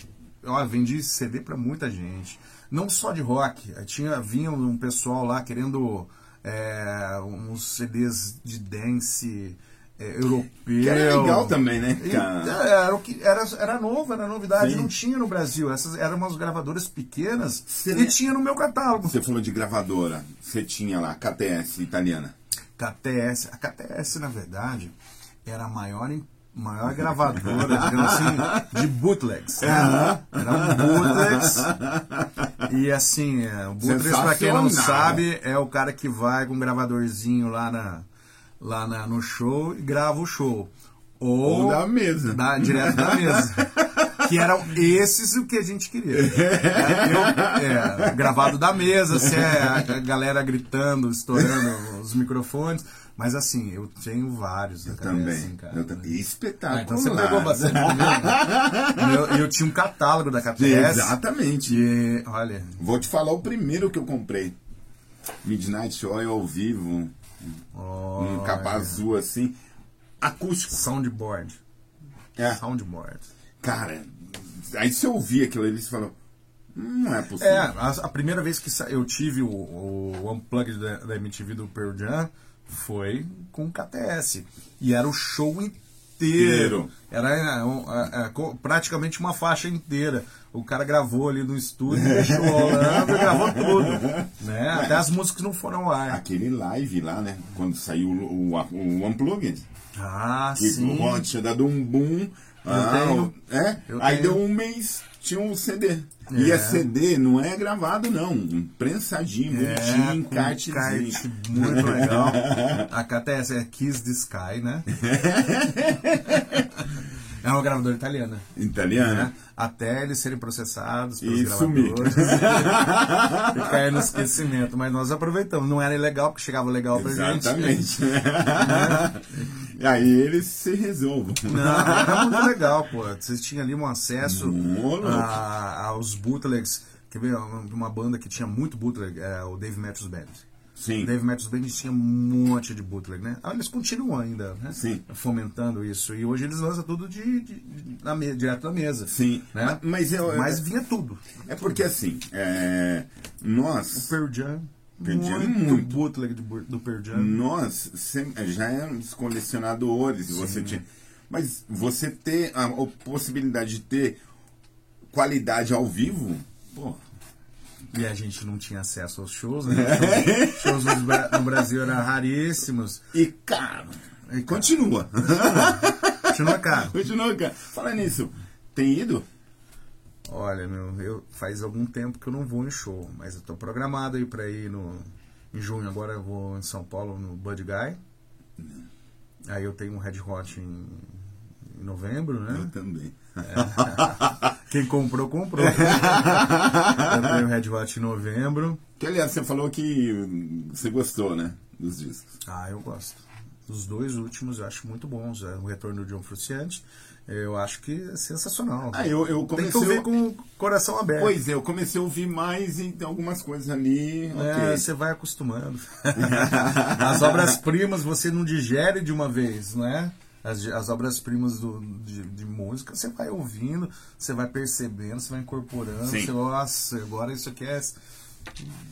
ó, vendi CD pra muita gente. Não só de rock, tinha, vinha um pessoal lá querendo é, uns CDs de dance, é, europeu. Que era legal também, né, E, é, era, o que, era, era novo, era novidade, Sim. não tinha no Brasil. Essas eram umas gravadoras pequenas e tinha no meu catálogo. Você falou de gravadora. Você tinha lá, KTS italiana. KTS. A KTS, na verdade, era a maior, em- maior gravadora, digamos assim, de bootlegs. Era um bootlegs. E assim, é, o bootlegs, pra quem não sabe, é o cara que vai com um gravadorzinho lá, na, lá na- no show e grava o show. Ou, Ou da mesa. da- direto da mesa. Que eram esses o que a gente queria. É, eu- é, gravado da mesa, assim, é, a galera gritando, estourando os microfones. Mas assim, eu tenho vários da KTS, Também. cara. Eu também. Espetacular. Ah, então você pegou bastante comigo. né? eu, eu tinha um catálogo da KTS. Exatamente. E, olha, Vou te falar o primeiro que eu comprei. Midnight Oil ao vivo. Um olha, capa azul assim. Acústico. soundboard. É. Soundboard. Cara, aí você ouvia aquilo ali e você falou. "Hum, Não é possível. É, a, a primeira vez que eu tive o, o Unplugged da, da MTV do Pearl Jam foi com o KTS. E era o show inteiro. Era é, um, é, é, co- praticamente uma faixa inteira. O cara gravou ali no estúdio, deixou rolando gravou tudo. Né? Até as músicas não foram ao ar. Aquele live lá, né? Quando saiu o, o, o Unplugged. Ah, Que sim. o Rod tinha dado um boom. Ah, tenho. É? Aí tenho. deu um mês, tinha um CD. E É. é CD, não é gravado, não. Prensadinho, bonitinho, É, encartezinho. encarte muito legal. A KTS é Kiss the Sky, né? É uma gravadora italiana. Italiana? né? Até eles serem processados pelos E gravadores e cair no esquecimento. Mas nós aproveitamos. Não era ilegal, porque chegava legal pra gente. Exatamente. e aí eles se resolvam. Não, era muito legal, pô. Vocês tinham ali um acesso a- aos bootlegs. Quer ver uma banda que tinha muito bootleg? É o Dave Matthews Band. Sim. O Dave Matthews Band tinha um monte de bootleg, né? Ah, eles continuam ainda, né? Sim. Fomentando isso. E hoje eles lançam tudo de, de- de- na me- direto da mesa. Sim. Né? Ma- Mas, eu, Mas vinha tudo. é porque assim, é, nós, Pearl Jam. Pearl Jam, muito, muito. bootleg do Jam. nós sem- já éramos colecionadores. e Você tinha, mas você ter a, a possibilidade de ter qualidade ao vivo, pô, E a gente não tinha acesso aos shows, né? Shows, shows no, Bra- no Brasil eram raríssimos. e caro. E Continua. Continua caro. Continua, cara. Fala nisso. Tem ido? Olha, meu, eu faz algum tempo que eu não vou em show, mas eu tô programado aí pra ir no em junho. Agora eu vou em São Paulo no Bud Guy. Aí eu tenho um Red Hot em, em novembro, Eu né? também. Quem comprou, comprou. eu tenho Red Hot em novembro. Que aliás, você falou que você gostou, né? Dos discos. Ah, eu gosto. Os dois últimos eu acho muito bons. É, O Retorno do John Frusciante, eu acho que é sensacional. Ah, eu, eu Tem comecei. que ouvir com o coração aberto. Pois é, eu comecei a ouvir mais e tem algumas coisas ali. É, ok. você vai acostumando. As obras-primas você não digere de uma vez, não é? As, as obras-primas de, de música você vai ouvindo, você vai percebendo, você vai incorporando. Sim. Você, nossa, agora isso aqui é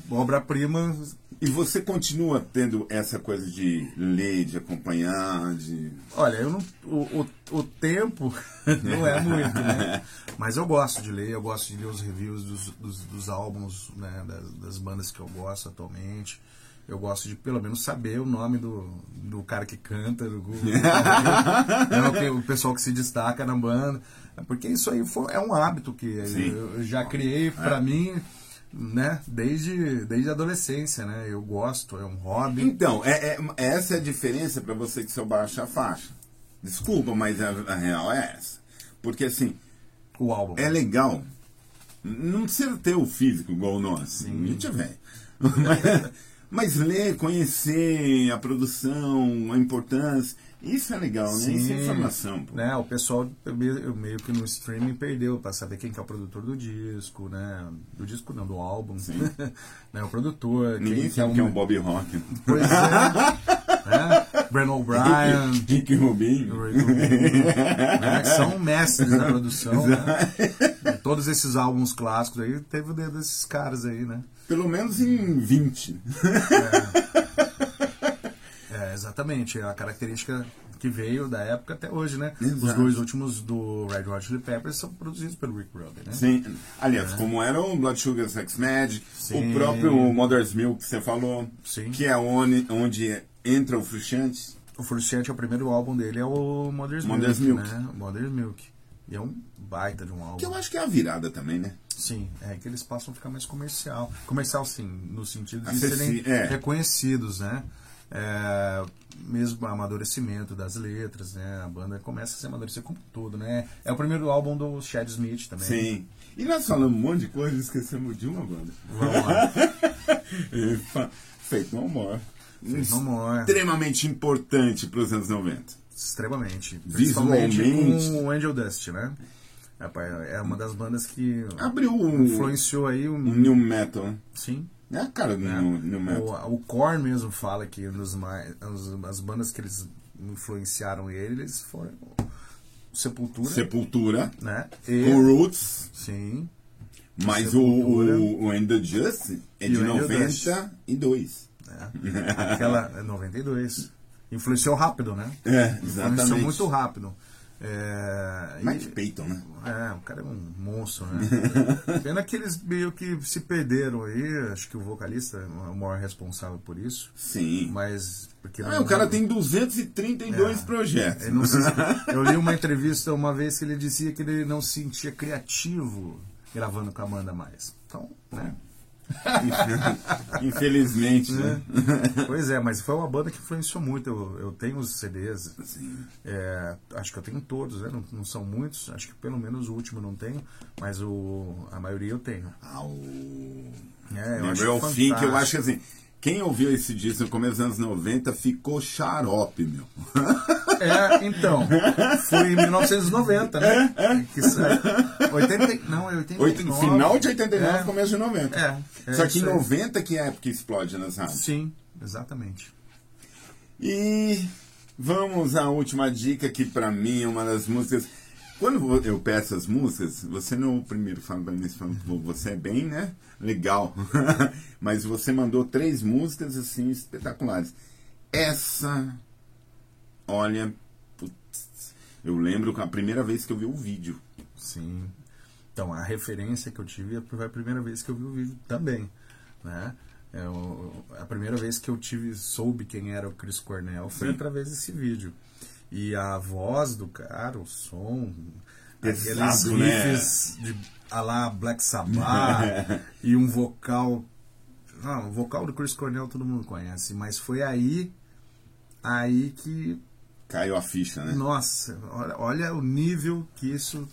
obra-prima. E você continua tendo essa coisa de ler, de acompanhar, de. Olha, eu não, o, o, o tempo não é muito, né? Mas eu gosto de ler, eu gosto de ler os reviews dos, dos, dos álbuns, né? Das, das bandas que eu gosto atualmente. Eu gosto de pelo menos saber o nome do, do cara que canta, do, é o, pessoal que se destaca na banda. Porque isso aí foi, é um hábito que Sim. eu já criei pra mim, né? Desde, desde a adolescência, né? Eu gosto, é um hobby. Então, é, é- essa é a diferença para você que só baixa a faixa. Desculpa, mas a, a real é essa. Porque assim, O álbum. é legal. Não precisa ter o físico igual o nosso. A gente é velho. Mas, ler, conhecer a produção, a importância, isso é legal, né? Isso é Sim. informação. Pô. Né, o pessoal meio que no streaming perdeu para saber quem que é o produtor do disco, né? Do disco não, do álbum. né, o produtor, Ninguém quem sabe que é é o um Bob Rock. Pois é. né? Brandon O'Brien, Rick Rubin. o Rick Rubin, né, que são mestres da produção. né? Todos esses álbuns clássicos aí, teve o dedo desses caras aí, né? Pelo menos em 20. É, exatamente. A característica que veio da época até hoje, né? Exato. Os dois últimos do Red Hot Chili Peppers são produzidos pelo Rick Rubin, né? Sim. Aliás, como era o Blood Sugar Sex Magic, Sim. o próprio Mother's Milk que você falou, Sim. que é onde, onde entra o Frusciante. O Frusciante, é o primeiro álbum dele, é o Mother's, Mother's Milk, Milk. né? Mother's Milk. E é um baita de um álbum. Que eu acho que é a virada também, né? Sim, é que eles passam a ficar mais comercial. Comercial, sim, no sentido de Acessi- serem é. reconhecidos, né? É, mesmo o amadurecimento das letras, né? A banda começa a se amadurecer como um todo, né? É o primeiro álbum do Chad Smith também. Sim. E nós falamos um monte de coisa e esquecemos de uma banda. Vamos lá. Feito No More. Faith No More. Extremamente importante para os anos 90. Extremamente. Visualmente. Com o Angel Dust, né? É uma das bandas que Abriu o, influenciou aí o. New Metal. Sim. É a cara do new, new Metal. O, o Korn mesmo fala que nos mais, as, as bandas que eles influenciaram ele, eles foram Sepultura, Sepultura. né? O E, Roots. sim, Mas o, Sepultura. o, o End the Just é E de o End the 92. né? aquela é 92. Influenciou rápido, né? É, Influenciou exatamente. muito rápido. É, e- Mike Payton, né? É, o cara é um monstro, né? Pena que eles meio que se perderam aí. Acho que o vocalista é o maior responsável por isso. Sim. Mas. Porque Ah, não- o cara tem 232 É. projetos. não se- eu li uma entrevista uma vez que ele dizia que ele não se sentia criativo gravando com a banda mais. Então, né? Infelizmente, né? Pois é, mas foi uma banda que influenciou muito. Eu, eu tenho os CDs. É, acho que eu tenho todos, né? Não, não são muitos. Acho que pelo menos o último não tenho. Mas o, a maioria eu tenho. Ah, o... É, eu acho Will Think, eu acho que assim, quem ouviu esse disco no começo dos anos 90 ficou xarope, meu. É, então, foi em 1990, né? Que sa- 80, não, é 89. Oito- final de 89, É. começo de 90. É, é Só que em isso aí. 90 que é a época que explode nas rádios. Sim, exatamente. E vamos à última dica que pra mim é uma das músicas. Quando eu peço as músicas, você não é o primeiro fala pra mim, você fala, "Pô, você é bem, né? Legal. Mas você mandou três músicas assim espetaculares. Essa, olha, putz, eu lembro a primeira vez que eu vi o vídeo. Sim. Então, a referência que eu tive foi a primeira vez que eu vi o vídeo também, né? É, o- a primeira vez que eu tive soube quem era o Chris Cornell foi Sim. através desse vídeo. E a voz do cara, o som, Pesado, aqueles né? riffs de a lá Black Sabbath e um vocal. Não, o vocal do Chris Cornell todo mundo conhece, mas foi aí aí que Caiu a ficha, né? nossa, olha, olha o nível que isso.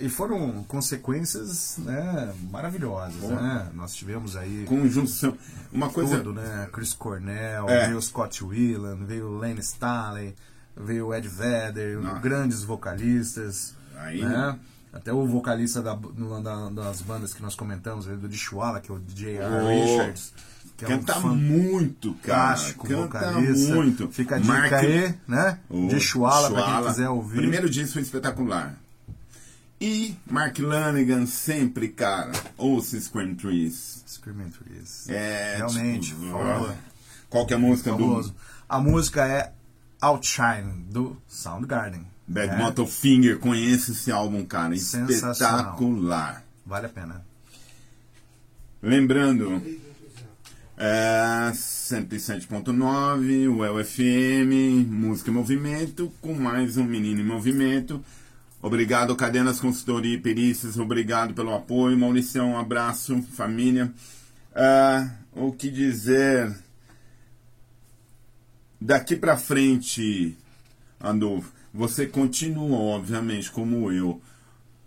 E foram consequências né, maravilhosas. Boa. Né? Nós tivemos aí Conjunção. Uma coisa. tudo, né? Chris Cornell, É. veio o Scott Whelan, veio o Lane Staley, veio o Ed Vedder, Nossa. grandes vocalistas. Aí- né? Até o vocalista da, da- das bandas que nós comentamos, do Dishwalla, que é o J.R. Oh, Richards. Que é um Canta muito, cara. Canta vocalista. muito. Fica a dica Mark- aí, né? O de Chuala, pra quem quiser ouvir. Primeiro disco foi espetacular. E Mark Lanigan sempre, cara. Ouça Scream Trees. Screaming Trees. É, Realmente, tipo. Qual que é a música fabuloso. do A música é Outshine, do Soundgarden. Bad É, Motor Finger? Conhece esse álbum, cara. Espetacular. Vale a pena. Lembrando, é, 107.9, o UFM, Música em Movimento, com mais um Menino em Movimento. Obrigado, Cadenas Consultoria e Perícias, obrigado pelo apoio. Mauricião, um abraço, família. Ah, o que dizer? Daqui pra frente, Andolfo, você continua, obviamente, como eu,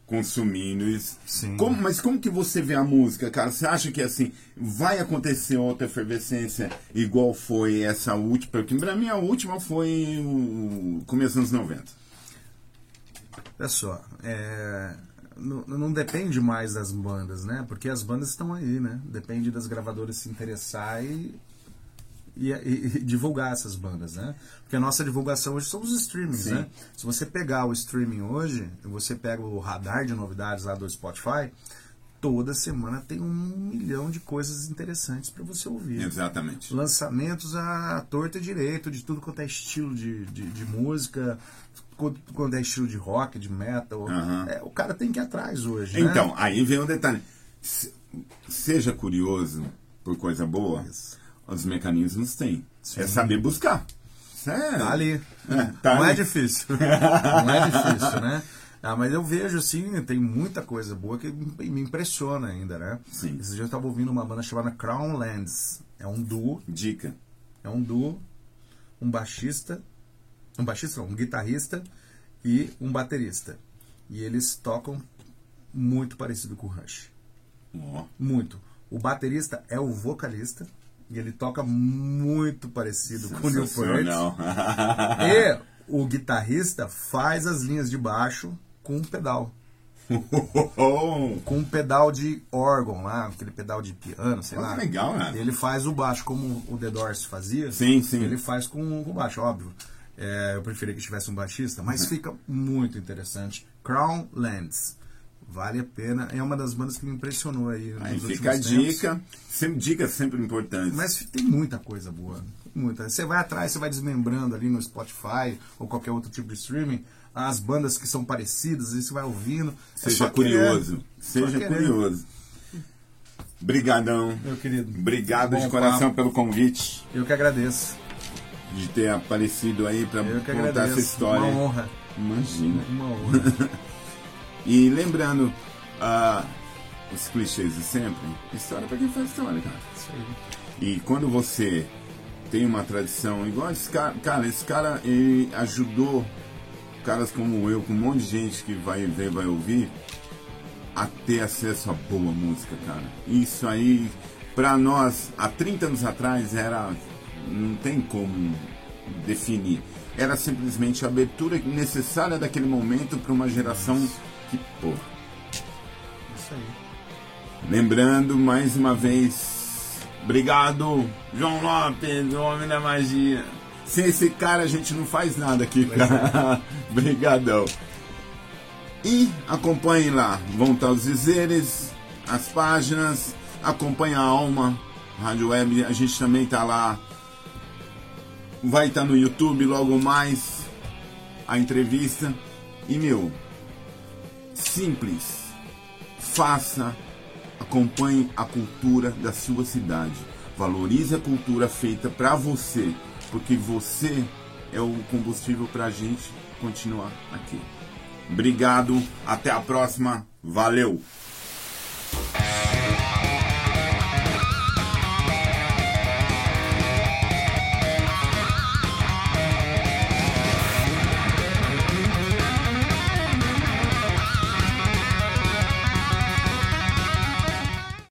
consumindo isso. Sim. Como- mas como que você vê a música, cara? Você acha que assim vai acontecer outra efervescência igual foi essa última? Porque pra mim a última foi o começo dos anos 90. Olha só, é, não, não depende mais das bandas, né? Porque as bandas estão aí, né? Depende das gravadoras se interessar e, e, e- divulgar essas bandas, né? Porque a nossa divulgação hoje são os streamings, Sim. né? Se você pegar o streaming hoje, você pega o radar de novidades lá do Spotify, toda semana tem um milhão de coisas interessantes para você ouvir. Exatamente. Lançamentos à torta e direito, de tudo quanto é estilo de, de, de música, quando é estilo de rock, de metal. Aham. É, o cara tem que ir atrás hoje. né? Então, aí vem um detalhe. Se- Seja curioso por coisa boa, Isso. Os mecanismos têm. É saber buscar. É. Tá ali. É, tá não é ali. difícil. não é difícil, né? Ah, mas eu vejo assim, tem muita coisa boa que me impressiona ainda, né? Sim. Esses dias eu estava ouvindo uma banda chamada Crown Lands. É um duo, Dica. é um duo, um baixista, um baixista, não, um guitarrista e um baterista. E eles tocam muito parecido com o Rush. Ó. Muito. O baterista é o vocalista e ele toca muito parecido com o Neil Peart. E o guitarrista faz as linhas de baixo com um pedal. Com um pedal de órgão lá, aquele pedal de piano, sei Olha lá. que legal, né? Ele faz o baixo como o The Doors fazia. Sim, sim. Ele faz com o baixo, óbvio. É, eu preferia que tivesse um baixista, mas fica muito interessante. Crown Lands. Vale a pena. É uma das bandas que me impressionou aí. Aí fica a tempos. dica. Sempre, dica sempre importante. Mas tem muita coisa boa. Muita. Você vai atrás, você vai desmembrando ali no Spotify ou qualquer outro tipo de streaming as bandas que são parecidas, aí você vai ouvindo. É Seja querer. curioso. Só Seja curioso. Brigadão. Meu querido. Obrigado de coração papo. pelo convite, Eu que agradeço. de ter aparecido aí para contar agradeço. essa história. Uma honra. Imagina. Uma honra. E lembrando, ah, os clichês de sempre, história para quem faz história, cara. E quando você tem uma tradição, igual esse cara, cara, esse cara ele ajudou caras como eu, com um monte de gente que vai ver, vai ouvir, a ter acesso a boa música, cara. Isso aí, pra nós, há 30 anos atrás, era. não tem como definir. Era simplesmente a abertura necessária daquele momento para uma geração que, pô, Isso aí. Lembrando mais uma vez, obrigado, João Lopes, o homem da magia. Sem esse cara a gente não faz nada aqui, cara. Obrigadão. E acompanhe lá, vão estar os dizeres, as páginas, acompanhe a Alma, Rádio Web, a gente também tá lá. Vai estar no YouTube logo mais a entrevista. E meu, simples, faça acompanhe a cultura da sua cidade. Valorize a cultura feita para você, porque você é o combustível para a gente continuar aqui. Obrigado, até a próxima, valeu!